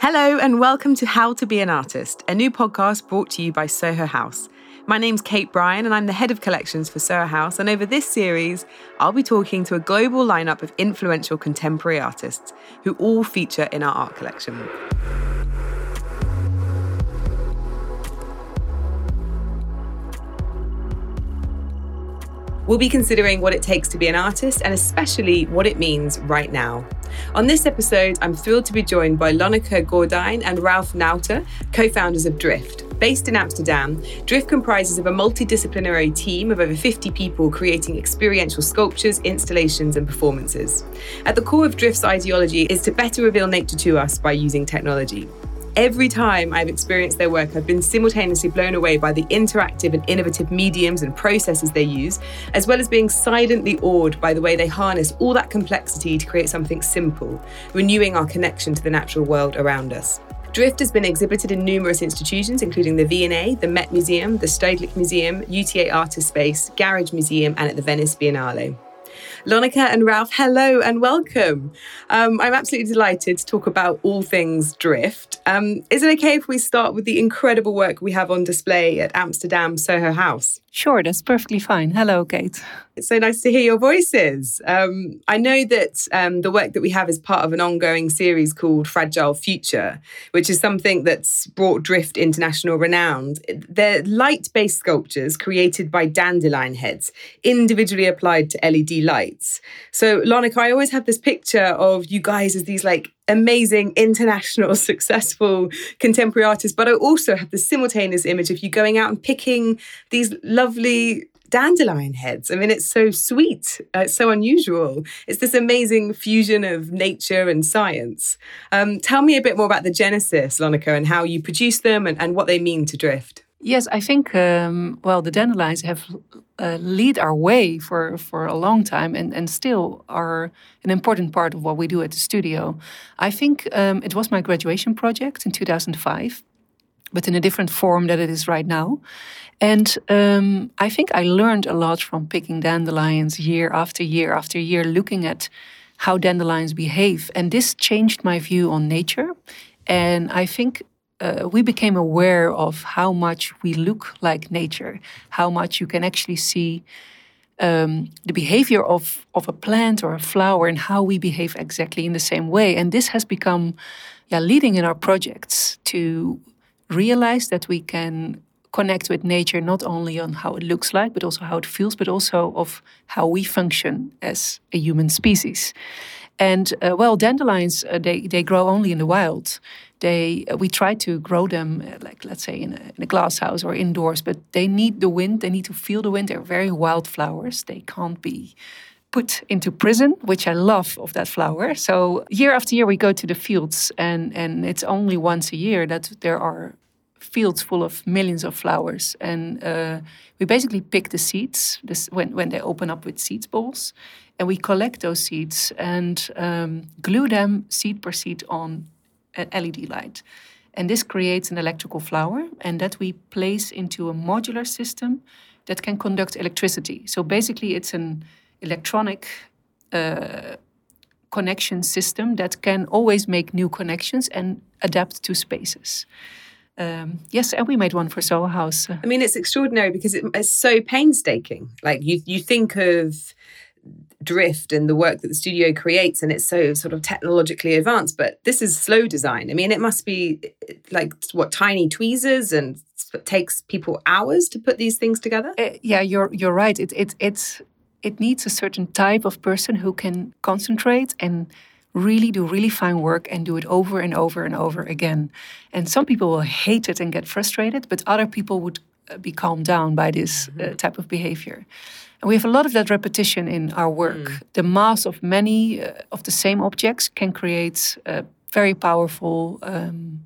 Hello, and welcome to How to Be an Artist, a new podcast brought to you by Soho House. My name's Kate Bryan, and I'm the head of collections for Soho House. And over this series, I'll be talking to a global lineup of influential contemporary artists who all feature in our art collection. We'll be considering what it takes to be an artist and especially what it means right now. On this episode, I'm thrilled to be joined by Lonneke Gordijn and Ralph Nauta, co founders of Drift. Based in Amsterdam, Drift comprises of a multidisciplinary team of over 50 people creating experiential sculptures, installations, and performances. At the core of Drift's ideology is to better reveal nature to us by using technology. Every time I've experienced their work, I've been simultaneously blown away by the interactive and innovative mediums and processes they use, as well as being silently awed by the way they harness all that complexity to create something simple, renewing our connection to the natural world around us. Drift has been exhibited in numerous institutions, including the V&A, the Met Museum, the Stedelijk Museum, UTA Artist Space, Garage Museum, and at the Venice Biennale. Lonneke and Ralph, hello and welcome. Um, I'm absolutely delighted to talk about all things drift. Um, is it okay if we start with the incredible work we have on display at Amsterdam Soho House? Sure, that's perfectly fine. Hello, Kate. It's so nice to hear your voices. Um, I know that um, the work that we have is part of an ongoing series called Fragile Future, which is something that's brought Drift international renown. They're light based sculptures created by dandelion heads, individually applied to LED lights. So, Lonneke, I always have this picture of you guys as these like amazing, international, successful contemporary artist, But I also have the simultaneous image of you going out and picking these lovely dandelion heads. I mean, it's so sweet, uh, it's so unusual. It's this amazing fusion of nature and science. Um, tell me a bit more about the genesis, Lonneke, and how you produce them and, and what they mean to Drift. Yes, I think um, well the dandelions have uh, lead our way for for a long time and and still are an important part of what we do at the studio. I think um, it was my graduation project in 2005, but in a different form that it is right now. And um, I think I learned a lot from picking dandelions year after year after year, looking at how dandelions behave, and this changed my view on nature. And I think uh, we became aware of how much we look like nature, how much you can actually see um, the behavior of, of a plant or a flower and how we behave exactly in the same way. And this has become yeah, leading in our projects to realize that we can connect with nature not only on how it looks like, but also how it feels, but also of how we function as a human species. And uh, well, dandelions uh, they they grow only in the wild. They uh, we try to grow them uh, like let's say in a, in a glass house or indoors, but they need the wind. They need to feel the wind. They're very wild flowers. They can't be put into prison, which I love of that flower. So year after year we go to the fields, and and it's only once a year that there are fields full of millions of flowers, and uh, we basically pick the seeds this, when when they open up with seeds balls, and we collect those seeds and um, glue them seed per seed on an LED light. And this creates an electrical flower, and that we place into a modular system that can conduct electricity. So basically, it's an electronic uh, connection system that can always make new connections and adapt to spaces. Um, yes, and we made one for Soho House. I mean, it's extraordinary because it, it's so painstaking. Like you, you think of drift and the work that the studio creates and it's so sort of technologically advanced but this is slow design. I mean it must be like what tiny tweezers and it takes people hours to put these things together? Uh, yeah you're you're right. It it it's it needs a certain type of person who can concentrate and really do really fine work and do it over and over and over again. And some people will hate it and get frustrated but other people would uh, be calmed down by this uh, mm-hmm. type of behavior and we have a lot of that repetition in our work. Mm. The mass of many uh, of the same objects can create uh, very powerful um,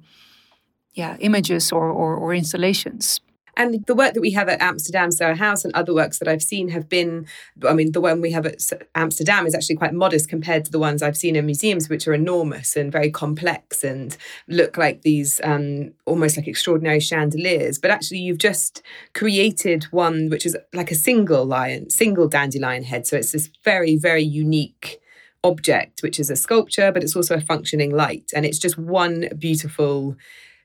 yeah, images or, or, or installations. And the work that we have at Amsterdam Soho House and other works that I've seen have been, I mean, the one we have at Amsterdam is actually quite modest compared to the ones I've seen in museums, which are enormous and very complex and look like these um, almost like extraordinary chandeliers. But actually, you've just created one which is like a single lion, single dandelion head. So it's this very, very unique object, which is a sculpture, but it's also a functioning light. And it's just one beautiful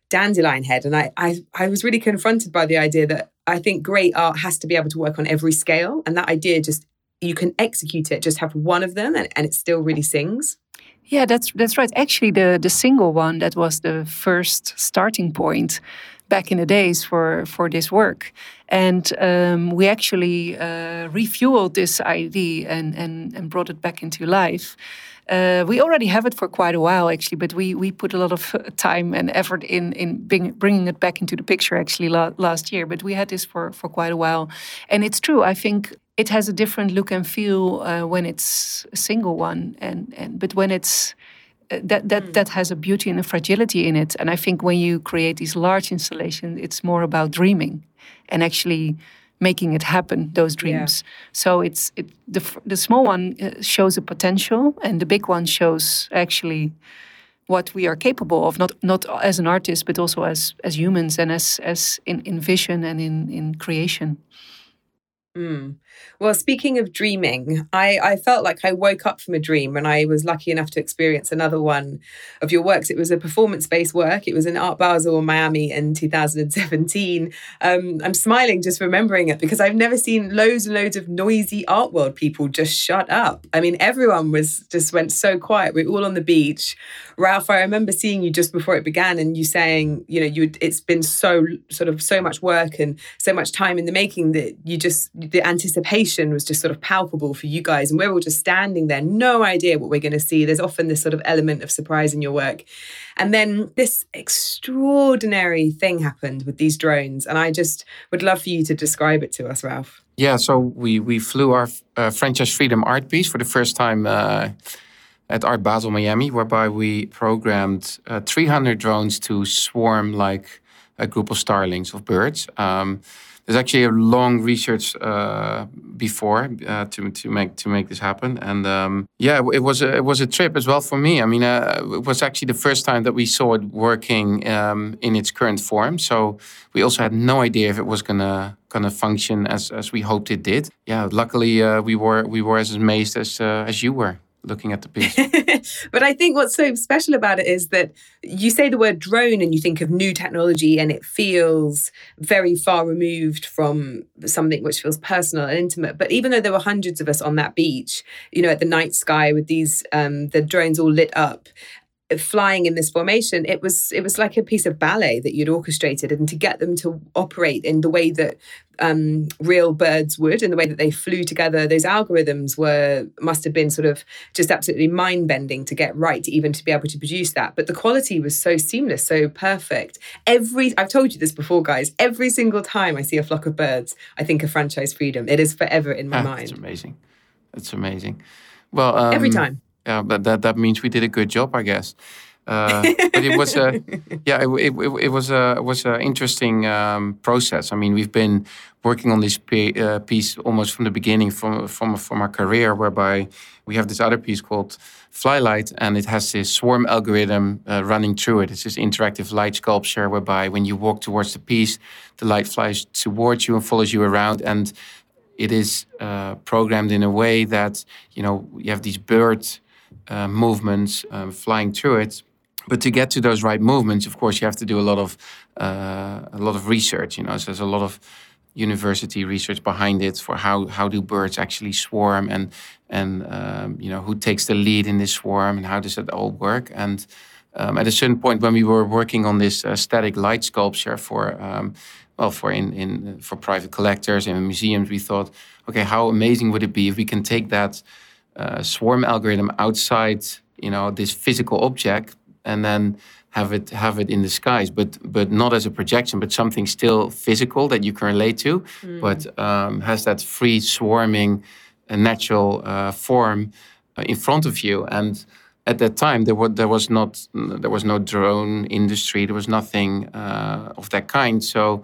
dandelion head. And I, I, I was really confronted by the idea that I think great art has to be able to work on every scale. And that idea just, you can execute it, just have one of them and, and it still really sings. Yeah, that's that's right. Actually, the the single one that was the first starting point back in the days for for this work, and um, we actually uh, refueled this idea and and and brought it back into life. Uh, we already have it for quite a while, actually, but we we put a lot of time and effort in in bring, bringing it back into the picture actually la last year. But we had this for for quite a while, and it's true. I think it has a different look and feel uh, when it's a single one, and and but when it's uh, that that mm. that has a beauty and a fragility in it. And I think when you create these large installations, it's more about dreaming and actually making it happen. Those dreams. Yeah. So it's it, the the small one uh, shows a potential, and the big one shows actually what we are capable of not not as an artist but also as as humans and as as in, in vision and in in creation Mm. Well, speaking of dreaming, I, I felt like I woke up from a dream when I was lucky enough to experience another one of your works. It was a performance based work. It was in Art Basel, Miami in 2017. Um, I'm smiling just remembering it because I've never seen loads and loads of noisy art world people just shut up. I mean, everyone was just went so quiet. We are all on the beach. Ralph, I remember seeing you just before it began and you saying, you know, you it's been so sort of so much work and so much time in the making that you just the anticipation was just sort of palpable for you guys. And we're all just standing there, no idea what we're going to see. There's often this sort of element of surprise in your work. And then this extraordinary thing happened with these drones. And I just would love for you to describe it to us, Ralph. Yeah, so we, we flew our uh, Franchise Freedom art piece for the first time. Uh, at Art Basel Miami, whereby we programmed uh, 300 drones to swarm like a group of starlings of birds. Um, there's actually a long research uh, before uh, to to make to make this happen, and um, yeah, it was a, it was a trip as well for me. I mean, uh, it was actually the first time that we saw it working um, in its current form. So we also had no idea if it was gonna gonna function as as we hoped it did. Yeah, luckily uh, we were we were as amazed as uh, as you were looking at the piece. but I think what's so special about it is that you say the word drone and you think of new technology and it feels very far removed from something which feels personal and intimate. But even though there were hundreds of us on that beach, you know, at the night sky with these um, the drones all lit up, flying in this formation it was it was like a piece of ballet that you'd orchestrated and to get them to operate in the way that um, real birds would and the way that they flew together those algorithms were must have been sort of just absolutely mind bending to get right even to be able to produce that. But the quality was so seamless so perfect. Every i've told you this before guys every single time i see a flock of birds i think of franchise freedom. It is forever in my ah, mind. it's amazing. It's amazing. Well um, every time yeah, but that that means we did a good job, I guess. Uh, but it was a yeah, it, it, it was a was an interesting um, process. I mean, we've been working on this uh, piece almost from the beginning, from from from our career, whereby we have this other piece called Flylight, and it has this swarm algorithm uh, running through it. It's this interactive light sculpture, whereby when you walk towards the piece, the light flies towards you and follows you around, and it is uh, programmed in a way that you know you have these birds uh, movements um, flying through it. But to get to those right movements, of course, you have to do a lot of uh, a lot of research. You know, so there's a lot of university research behind it for how how do birds actually swarm and and um, you know who takes the lead in this swarm and how does it all work and um, at a certain point when we were working on this uh, static light sculpture for um, well for in, in for private collectors and museums we thought okay how amazing would it be if we can take that uh, swarm algorithm outside you know this physical object and then have it have it in the skies but but not as a projection but something still physical that you can relate to mm. but um, has that free swarming uh, natural uh, form uh, in front of you and at that time there was there was not there was no drone industry there was nothing uh, of that kind so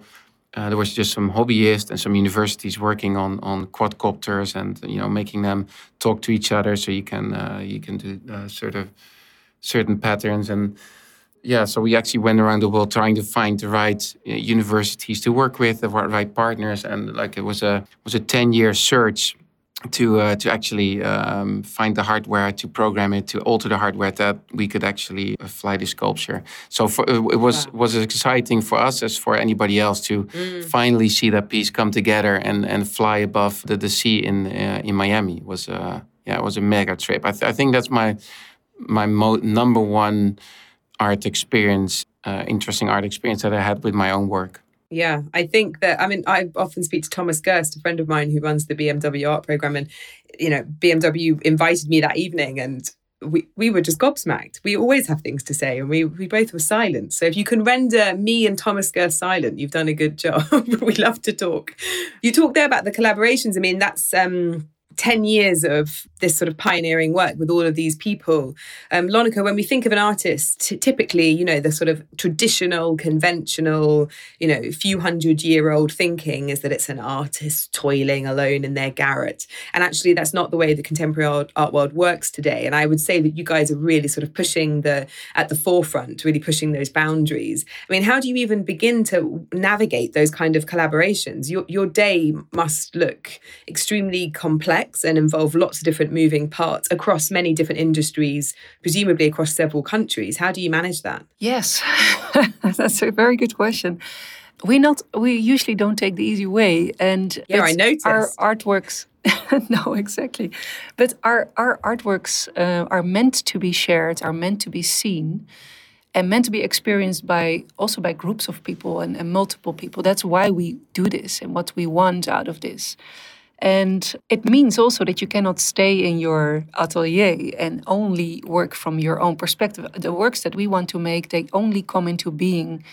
uh, there was just some hobbyists and some universities working on on quadcopters and you know making them talk to each other so you can uh, you can do uh, sort of certain patterns. And yeah so we actually went around the world trying to find the right uh, universities to work with the right partners. And like it was a was a 10 year search to uh, to actually um, find the hardware, to program it, to alter the hardware that we could actually uh, fly the sculpture. So for, uh, it was wow. was exciting for us as for anybody else to mm. finally see that piece come together and and fly above the, the sea in uh, in Miami. It was uh, yeah, it was a mega trip. I, th I think that's my my number one art experience, uh, interesting art experience that I had with my own work. Yeah, I think that I mean I often speak to Thomas Girst, a friend of mine who runs the BMW art program, and you know BMW invited me that evening, and we we were just gobsmacked. We always have things to say, and we we both were silent. So if you can render me and Thomas Girst silent, you've done a good job. we love to talk. You talked there about the collaborations. I mean, that's um 10 years of this sort of pioneering work with all of these people. Um, Lonneke, when we think of an artist, t- typically, you know, the sort of traditional, conventional, you know, few hundred year old thinking is that it's an artist toiling alone in their garret. And actually, that's not the way the contemporary art, art world works today. And I would say that you guys are really sort of pushing the, at the forefront, really pushing those boundaries. I mean, how do you even begin to navigate those kind of collaborations? Your, your day must look extremely complex complex and involve lots of different moving parts across many different industries, presumably across several countries. How do you manage that? Yes, that's a very good question. We not we usually don't take the easy way, and yeah, I noticed our artworks. no, exactly. But our our artworks uh, are meant to be shared, are meant to be seen, and meant to be experienced by also by groups of people and, and multiple people. That's why we do this and what we want out of this. And it means also that you cannot stay in your atelier and only work from your own perspective. The works that we want to make, they only come into being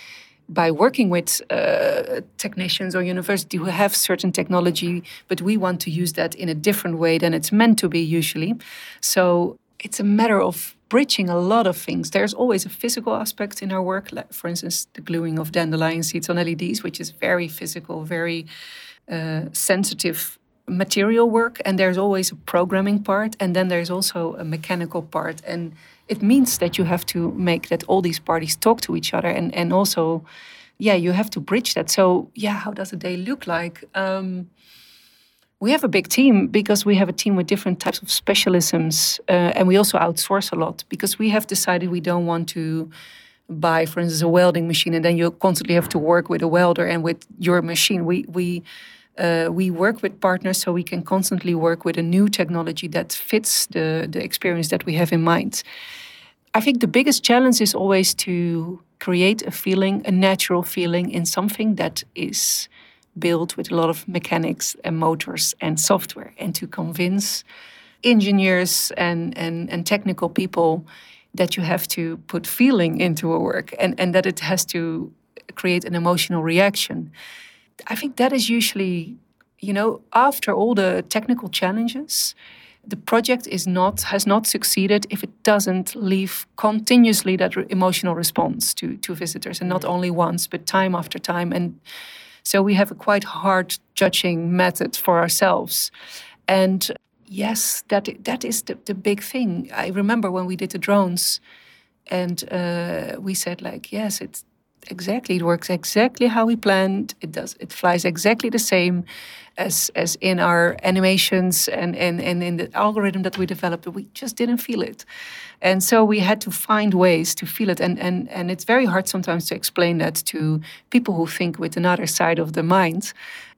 by working with uh, technicians or university who have certain technology, but we want to use that in a different way than it's meant to be usually. So it's a matter of bridging a lot of things. There's always a physical aspect in our work, like for instance, the gluing of dandelion seeds on LEDs, which is very physical, very uh, sensitive material work and there's always a programming part and then there's also a mechanical part. And it means that you have to make that all these parties talk to each other and and also yeah you have to bridge that. So yeah how does a day look like? Um, we have a big team because we have a team with different types of specialisms uh, and we also outsource a lot because we have decided we don't want to buy for instance a welding machine and then you constantly have to work with a welder and with your machine. We we uh, we work with partners so we can constantly work with a new technology that fits the, the experience that we have in mind. I think the biggest challenge is always to create a feeling, a natural feeling in something that is built with a lot of mechanics and motors and software, and to convince engineers and, and, and technical people that you have to put feeling into a work and, and that it has to create an emotional reaction. I think that is usually, you know, after all the technical challenges, the project is not has not succeeded if it doesn't leave continuously that re emotional response to to visitors, and not only once but time after time. And so we have a quite hard judging method for ourselves, and yes, that that is the, the big thing. I remember when we did the drones, and uh, we said like, yes, it's exactly. It works exactly how we planned. It does. It flies exactly the same as as in our animations and and, and in the algorithm that we developed. We just didn't feel it, and so we had to find ways to feel it. And and and it's very hard sometimes to explain that to people who think with another side of the mind.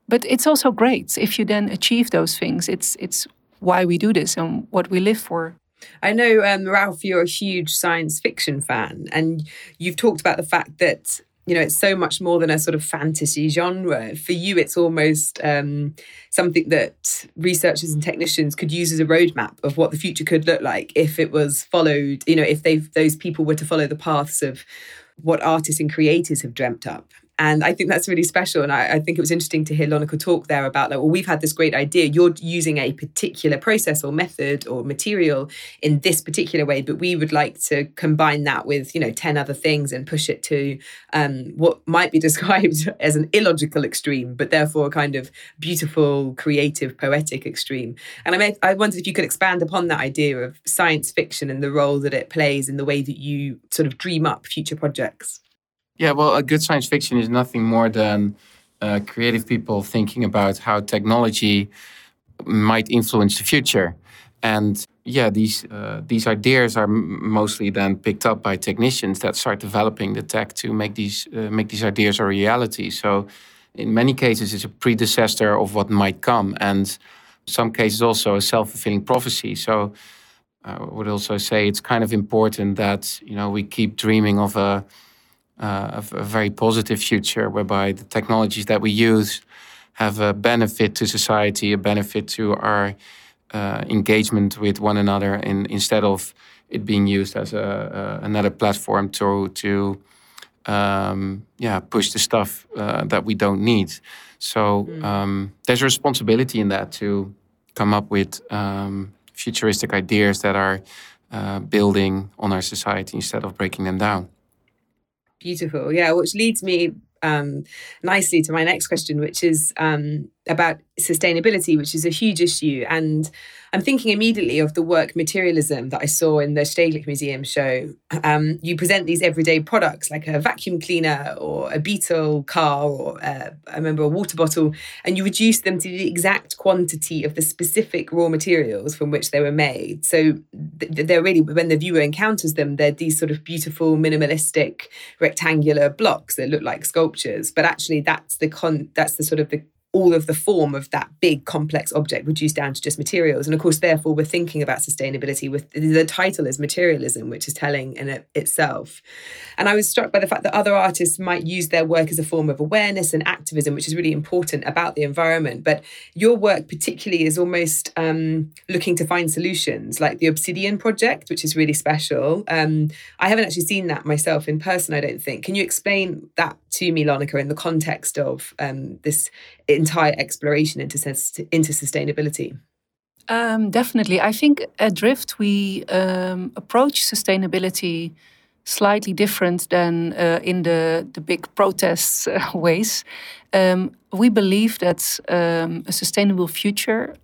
But it's also great if you then achieve those things. It's it's why we do this and what we live for. I know, um, Ralph, you're a huge science fiction fan, and you've talked about the fact that you know it's so much more than a sort of fantasy genre. For you, it's almost um, something that researchers and technicians could use as a roadmap of what the future could look like if it was followed. You know, if they those people were to follow the paths of what artists and creators have dreamt up. And I think that's really special. And I, I, think it was interesting to hear Lonneke talk there about like, well, we've had this great idea. You're using a particular process or method or material in this particular way, but we would like to combine that with, you know, 10 other things and push it to um, what might be described as an illogical extreme, but therefore a kind of beautiful, creative, poetic extreme. And I, I wondered if you could expand upon that idea of science fiction and the role that it plays in the way that you sort of dream up future projects. Yeah, well, a good science fiction is nothing more than uh, creative people thinking about how technology might influence the future. And yeah, these uh, these ideas are mostly then picked up by technicians that start developing the tech to make these uh, make these ideas a reality. So, in many cases, it's a predecessor of what might come, and some cases also a self fulfilling prophecy. So, I would also say it's kind of important that you know we keep dreaming of a, uh, of a very positive future whereby the technologies that we use have a benefit to society, a benefit to our uh, engagement with one another, in, instead of it being used as a, another platform to to um, yeah push the stuff uh, that we don't need. So mm. um, there's a responsibility in that to come up with um, futuristic ideas that are uh, building on our society instead of breaking them down. Beautiful, yeah. Which leads me um, nicely to my next question, which is um, about sustainability, which is a huge issue. And I'm thinking immediately of the work materialism that I saw in the Stedelijk Museum show. Um, you present these everyday products like a vacuum cleaner or a Beetle car or uh, I remember a water bottle, and you reduce them to the exact quantity of the specific raw materials from which they were made. So they're really, when the viewer encounters them, they're these sort of beautiful, minimalistic, rectangular blocks that look like sculptures. But actually, that's the con. That's the sort of the all of the form of that big complex object reduced down to just materials. And of course, therefore, we're thinking about sustainability with the title is materialism, which is telling in it itself. And I was struck by the fact that other artists might use their work as a form of awareness and activism, which is really important about the environment. But your work, particularly, is almost um, looking to find solutions, like the Obsidian Project, which is really special. Um, I haven't actually seen that myself in person, I don't think. Can you explain that to me, Lonneke, in the context of um, this entire exploration into, into sustainability? Um, definitely. I think at Drift we um, approach sustainability slightly different than uh, in the, the big protests uh, ways. Um, we believe that um, a sustainable future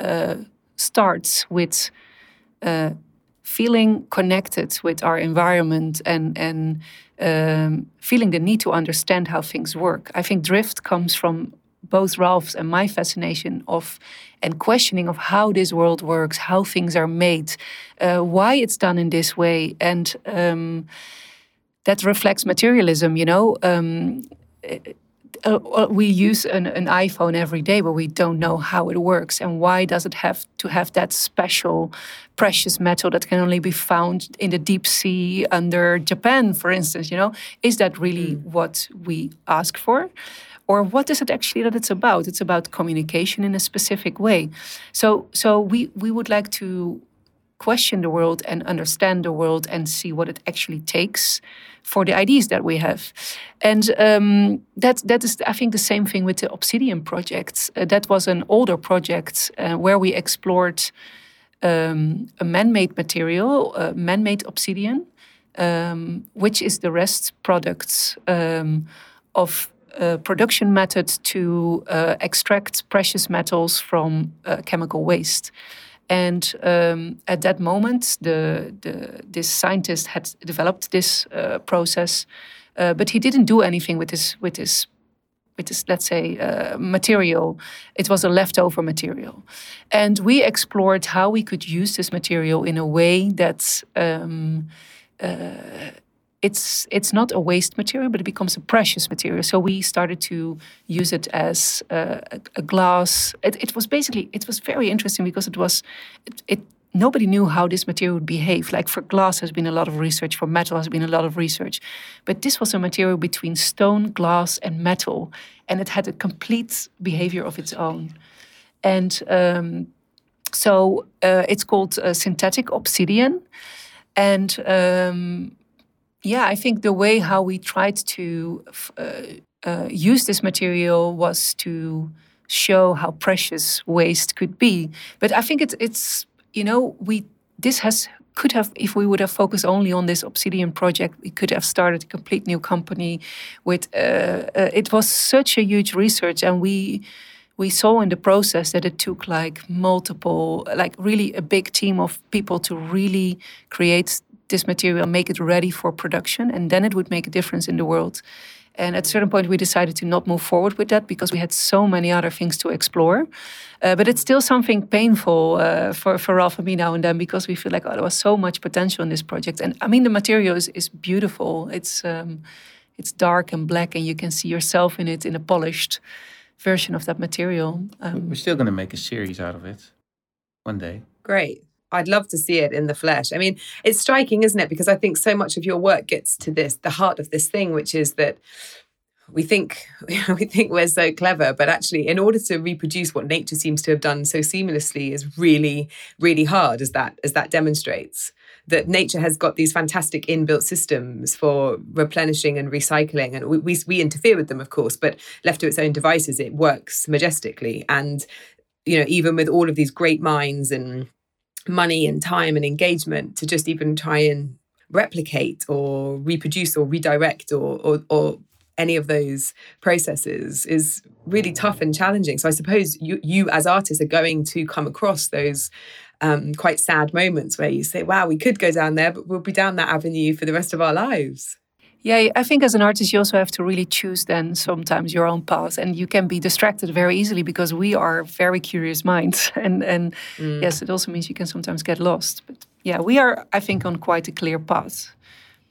uh, starts with uh, feeling connected with our environment and, and um, feeling the need to understand how things work. I think Drift comes from both Ralph's and my fascination of and questioning of how this world works, how things are made, uh, why it's done in this way, and um, that reflects materialism. You know, um, uh, uh, we use an, an, iPhone every day, but we don't know how it works and why does it have to have that special precious metal that can only be found in the deep sea under Japan, for instance. You know, is that really mm. what we ask for? Or what is it actually that it's about? It's about communication in a specific way. So so we we would like to question the world and understand the world and see what it actually takes for the ideas that we have. And um, that that is i think the same thing with the obsidian project uh, that was an older project uh, where we explored um, a man-made material uh, man-made obsidian um, which is the rest products um, of uh, production method to uh, extract precious metals from uh, chemical waste. And um, at that moment, the, the, this scientist had developed this uh, process, uh, but he didn't do anything with this with this with this, let's say, uh, material. It was a leftover material. And we explored how we could use this material in a way that um, uh, it's it's not a waste material, but it becomes a precious material. So we started to use it as a, a glass. It, it, was basically it was very interesting because it was it, it nobody knew how this material would behave. Like for glass has been a lot of research, for metal has been a lot of research, but this was a material between stone, glass, and metal, and it had a complete behavior of its own. And um, so uh, it's called uh, synthetic obsidian, and um, yeah, I think the way how we tried to uh, uh, use this material was to show how precious waste could be. But I think it's it's you know we this has could have if we would have focused only on this obsidian project we could have started a complete new company with uh, uh, it was such a huge research and we we saw in the process that it took like multiple like really a big team of people to really create this material, make it ready for production, and then it would make a difference in the world. And at a certain point, we decided to not move forward with that because we had so many other things to explore. Uh, but it's still something painful uh, for, for Ralph and me now and then because we feel like, oh, there was so much potential in this project. And I mean, the material is, is beautiful. It's, um, it's dark and black, and you can see yourself in it in a polished version of that material. Um, We're still going to make a series out of it one day. Great. I'd love to see it in the flesh. I mean, it's striking, isn't it? Because I think so much of your work gets to this, the heart of this thing, which is that we think we think we're so clever, but actually, in order to reproduce what nature seems to have done so seamlessly, is really, really hard. As that as that demonstrates that nature has got these fantastic inbuilt systems for replenishing and recycling, and we, we, we interfere with them, of course, but left to its own devices, it works majestically. And you know, even with all of these great minds and money and time and engagement to just even try and replicate or reproduce or redirect or, or, or any of those processes is really tough and challenging. So I suppose you you as artists are going to come across those um, quite sad moments where you say, "Wow, we could go down there, but we'll be down that avenue for the rest of our lives." Yeah, I think as an artist, you also have to really choose then sometimes your own path, and you can be distracted very easily because we are very curious minds, and and mm. yes, it also means you can sometimes get lost. But yeah, we are, I think, on quite a clear path.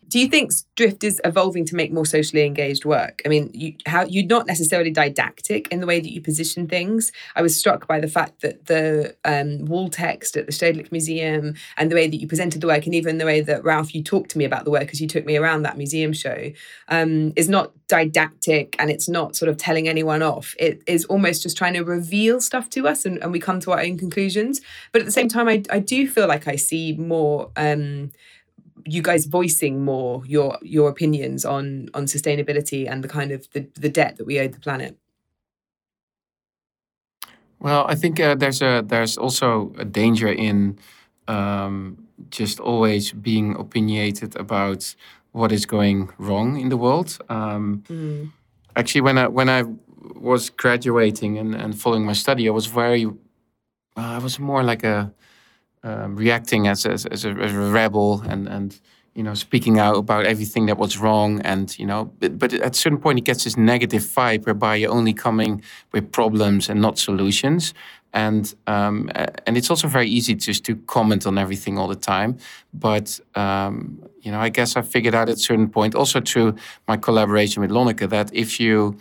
Do you think Drift is evolving to make more socially engaged work? I mean, you, how you're not necessarily didactic in the way that you position things. I was struck by the fact that the um, wall text at the Stedelijk Museum and the way that you presented the work, and even the way that Ralph, you talked to me about the work as you took me around that museum show, um, is not didactic and it's not sort of telling anyone off. It is almost just trying to reveal stuff to us, and, and we come to our own conclusions. But at the same time, I, I do feel like I see more. Um, you guys voicing more your your opinions on on sustainability and the kind of the, the debt that we owe the planet well i think uh, there's a there's also a danger in um, just always being opinionated about what is going wrong in the world um, mm. actually when i when i was graduating and, and following my study i was very uh, i was more like a um, reacting as, as, as, a, as, a, rebel and, and you know speaking out about everything that was wrong and you know but, but at a certain point it gets this negative vibe whereby you're only coming with problems and not solutions. And um, and it's also very easy just to comment on everything all the time. But um, you know I guess I figured out at a certain point also through my collaboration with Lonneke that if you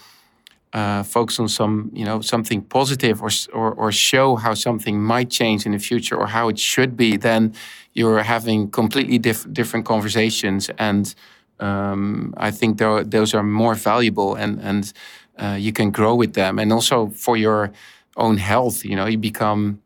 uh, focus on some, you know, something positive or, or, or show how something might change in the future or how it should be, then you're having completely diff- different conversations. And um, I think th- those are more valuable and, and uh, you can grow with them. And also for your own health, you know, you become,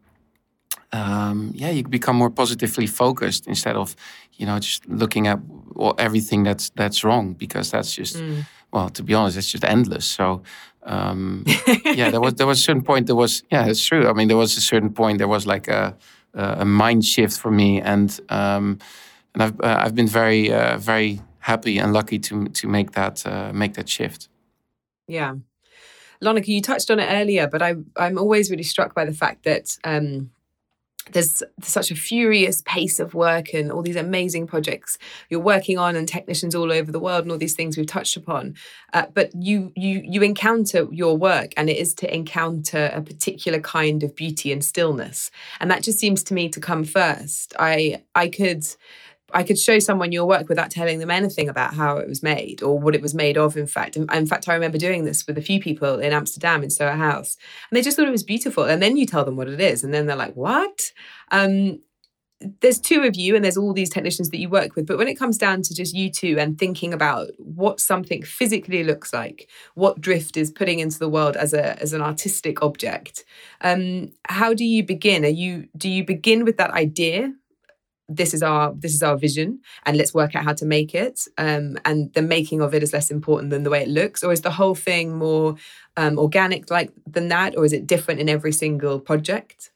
um, yeah, you become more positively focused instead of, you know, just looking at well, everything that's that's wrong because that's just, mm. well, to be honest, it's just endless. So um, yeah, there was there was a certain point. There was yeah, it's true. I mean, there was a certain point. There was like a a mind shift for me, and um, and I've uh, I've been very uh, very happy and lucky to to make that uh, make that shift. Yeah, Lonneke, you touched on it earlier, but I I'm always really struck by the fact that um, there's such a furious pace of work and all these amazing projects you're working on and technicians all over the world and all these things we've touched upon. Uh, but you you you encounter your work and it is to encounter a particular kind of beauty and stillness. And that just seems to me to come first. I i could I could show someone your work without telling them anything about how it was made or what it was made of. In fact, in, fact, I remember doing this with a few people in Amsterdam in Soho House, and they just thought it was beautiful. And then you tell them what it is, and then they're like, "What?" Um, there's two of you, and there's all these technicians that you work with. But when it comes down to just you two and thinking about what something physically looks like, what Drift is putting into the world as a as an artistic object, um, how do you begin? Are you do you begin with that idea this is our this is our vision and let's work out how to make it. Um, and the making of it is less important than the way it looks. Or is the whole thing more um, organic like than that? Or is it different in every single project?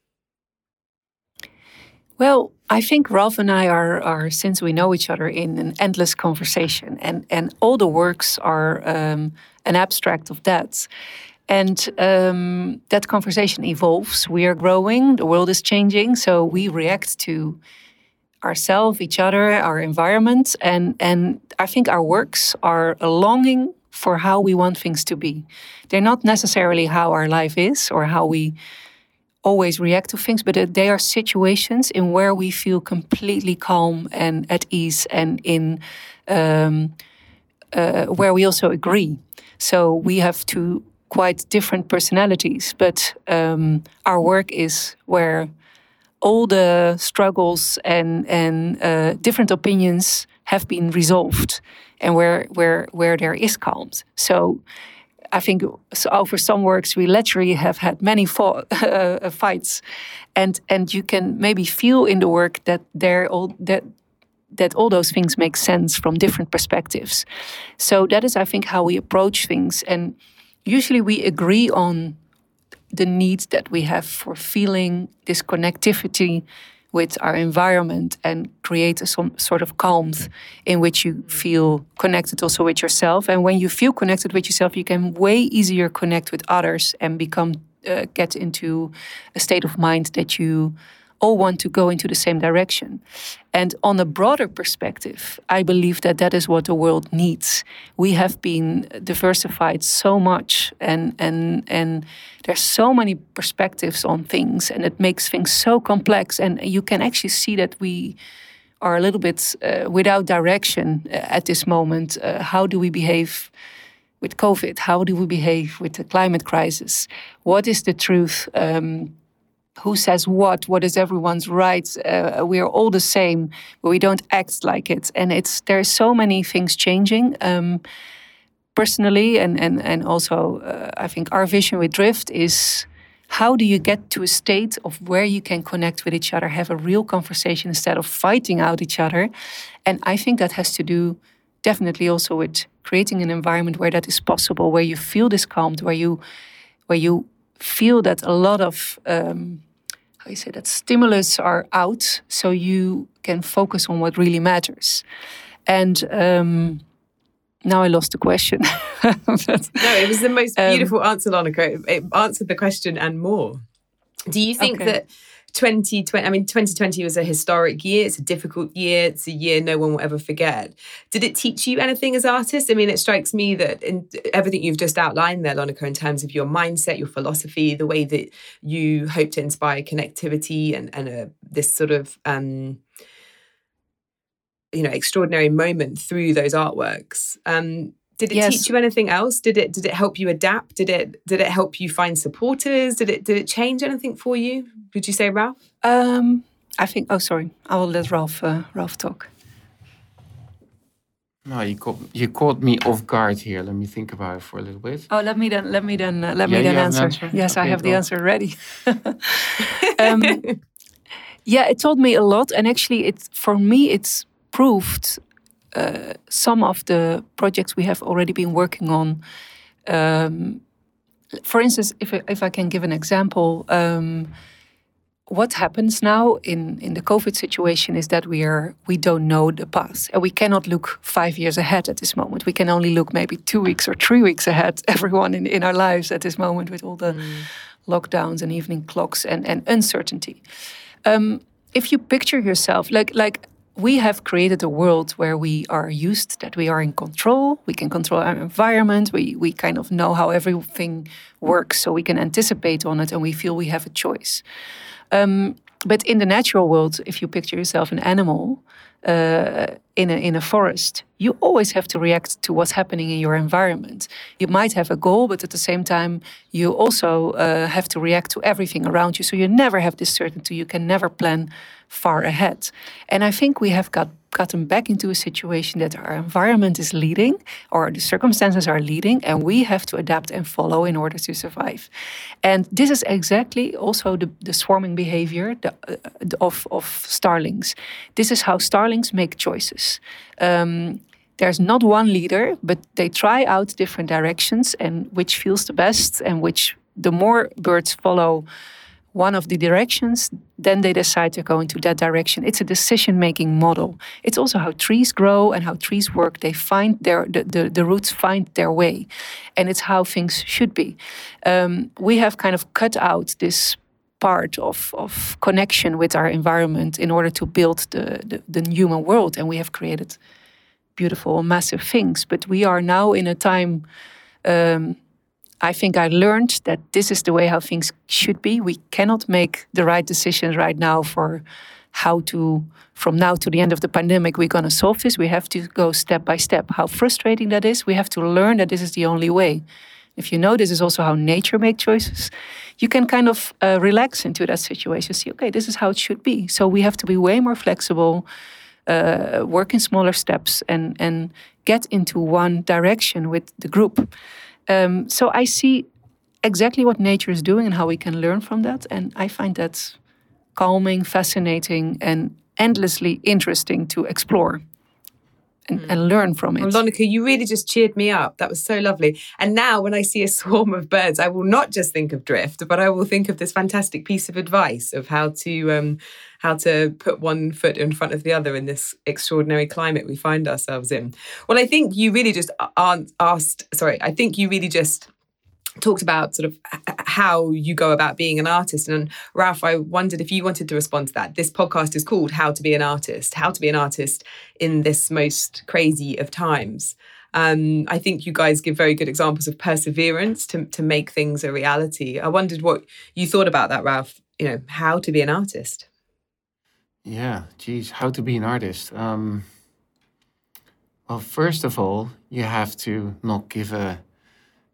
Well i think ralph and i are, are since we know each other in an endless conversation and and all the works are um, an abstract of that. And um, that conversation evolves. We are growing. The world is changing. So we react to ourselves, each other, our environment, and and I think our works are a longing for how we want things to be. They're not necessarily how our life is or how we always react to things, but they are situations in where we feel completely calm and at ease and in um, uh, where we also agree. So we have two quite different personalities, but um, our work is where all the struggles and and uh, different opinions have been resolved, and where where where there is calm. So. I think so over some works we literally have had many uh, fights, and and you can maybe feel in the work that they're all that that all those things make sense from different perspectives. So that is, I think, how we approach things. And usually we agree on the needs that we have for feeling this connectivity with our environment and create a, some sort of calm in which you feel connected also with yourself. And when you feel connected with yourself, you can way easier connect with others and become uh, get into a state of mind that you all want to go into the same direction. And on a broader perspective, I believe that that is what the world needs. We have been diversified so much, and and and there's so many perspectives on things, and it makes things so complex. And you can actually see that we are a little bit uh, without direction uh, at this moment. Uh, how do we behave? With COVID, how do we behave with the climate crisis? What is the truth? Um, who says what, what is everyone's rights. Uh, we are all the same, but we don't act like it. And it's there's so many things changing. Um, personally, and and and also, uh, I think our vision with Drift is how do you get to a state of where you can connect with each other, have a real conversation instead of fighting out each other. And I think that has to do definitely also with creating an environment where that is possible, where you feel this calmed, where you where you feel that a lot of um, how you say that stimulus are out, so you can focus on what really matters. And um, now I lost the question. no, it was the most um, beautiful um, answer, Lonneke. It answered the question and more. Do you think okay. that 2020 i mean 2020 was a historic year. It's a difficult year. It's a year no one will ever forget. Did it teach you anything as artists? I mean it strikes me that in everything you've just outlined there Lonneke in terms of your mindset your philosophy the way that you hope to inspire connectivity and and a, this sort of um you know extraordinary moment through those artworks. Um did it yes. teach you anything else did it did it help you adapt did it did it help you find supporters did it did it change anything for you would you say ralph um i think oh sorry i will let ralph uh, ralph talk no, you caught you caught me off guard here. Let me think about it for a little bit. Oh, let me then let me then uh, let yeah, me then answer. answer. Yes, okay, I have the answer ready. um, yeah, it told me a lot, and actually, it for me it's proved uh, some of the projects we have already been working on. Um, for instance, if I, if I can give an example, um, what happens now in, in the COVID situation is that we are we don't know the path and we cannot look five years ahead at this moment. We can only look maybe two weeks or three weeks ahead. Everyone in, in our lives at this moment with all the mm. lockdowns and evening clocks and, and uncertainty. Um, if you picture yourself like like we have created a world where we are used that we are in control we can control our environment we, we kind of know how everything works so we can anticipate on it and we feel we have a choice um, but in the natural world if you picture yourself an animal uh, in a in a forest, you always have to react to what's happening in your environment. You might have a goal, but at the same time, you also uh, have to react to everything around you. So you never have this certainty. You can never plan far ahead. And I think we have got gotten back into a situation that our environment is leading or the circumstances are leading and we have to adapt and follow in order to survive. And this is exactly also the, the swarming behavior the, uh, of, of starlings. This is how starlings make choices. Um, there's not one leader but they try out different directions and which feels the best and which the more birds follow one of the directions, then they decide to go into that direction. It's a decision making model. It's also how trees grow and how trees work. They find their, the, the, the roots find their way. And it's how things should be. Um, we have kind of cut out this part of, of connection with our environment in order to build the, the, the human world. And we have created beautiful, massive things. But we are now in a time. Um, I think I learned that this is the way how things should be. We cannot make the right decisions right now for how to, from now to the end of the pandemic, we're going to solve this. We have to go step by step. How frustrating that is, we have to learn that this is the only way. If you know this is also how nature makes choices, you can kind of uh, relax into that situation. See, okay, this is how it should be. So we have to be way more flexible, uh, work in smaller steps, and and get into one direction with the group. Um, so I see exactly what nature is doing and how we can learn from that, and I find that calming, fascinating, and endlessly interesting to explore and, mm. and learn from it. Well, Lonneke, you really just cheered me up. That was so lovely. And now, when I see a swarm of birds, I will not just think of drift, but I will think of this fantastic piece of advice of how to um, how to put one foot in front of the other in this extraordinary climate we find ourselves in. Well, I think you really just aren't asked. Sorry, I think you really just talked about sort of how you go about being an artist. And Ralph, I wondered if you wanted to respond to that. This podcast is called How to Be an Artist, How to Be an Artist in this most crazy of times. Um, I think you guys give very good examples of perseverance to, to make things a reality. I wondered what you thought about that, Ralph. You know, how to be an artist. Yeah, geez, how to be an artist. Um, well, first of all, you have to not give a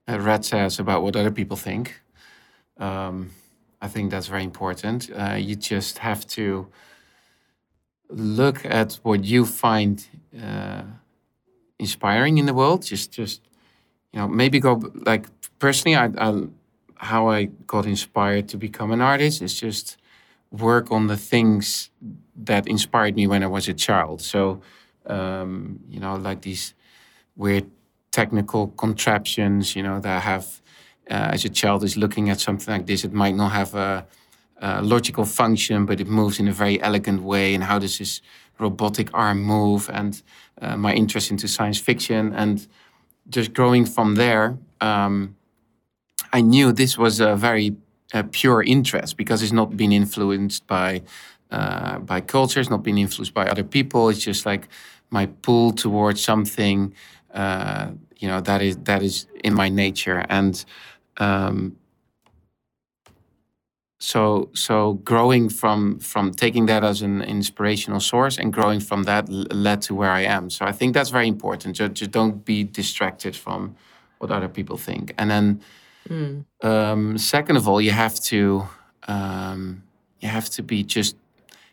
uh, rat's ass about what other people think. Um, I think that's very important. Uh, you just have to look at what you find uh, inspiring in the world. Just, just you know, maybe go like personally. I, I, how I got inspired to become an artist is just work on the things that inspired me when I was a child. So, um, you know, like these weird technical contraptions, you know, that I have, uh, as a child is looking at something like this, it might not have a, a, logical function, but it moves in a very elegant way. And how does this robotic arm move? And uh, my interest into science fiction. And just growing from there, um, I knew this was a very uh, pure interest because it's not been influenced by uh, by culture, it's not been influenced by other people. It's just like my pull towards something uh, you know that is that is in my nature and um, so so growing from from taking that as an inspirational source and growing from that led to where I am. So I think that's very important. Just, just don't be distracted from what other people think. And then mm. um, second of all, you have to um, you have to be just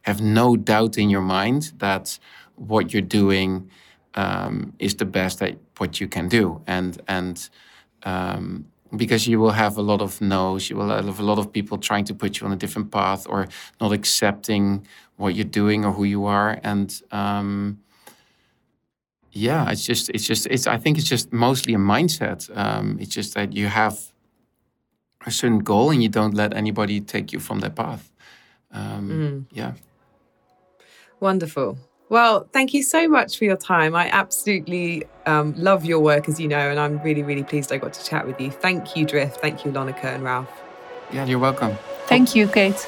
have no doubt in your mind that what you're doing um, is the best that what you can do, and and um, because you will have a lot of no's, you will have a lot of people trying to put you on a different path or not accepting what you're doing or who you are, and um, yeah, it's just it's just it's I think it's just mostly a mindset. Um, it's just that you have a certain goal and you don't let anybody take you from that path. Um, mm. Yeah. Wonderful. Well, thank you so much for your time. I absolutely um, love your work, as you know, and I'm really, really pleased I got to chat with you. Thank you, Drift. Thank you, Lonneke and Ralph. Yeah, you're welcome. Thank you, Kate.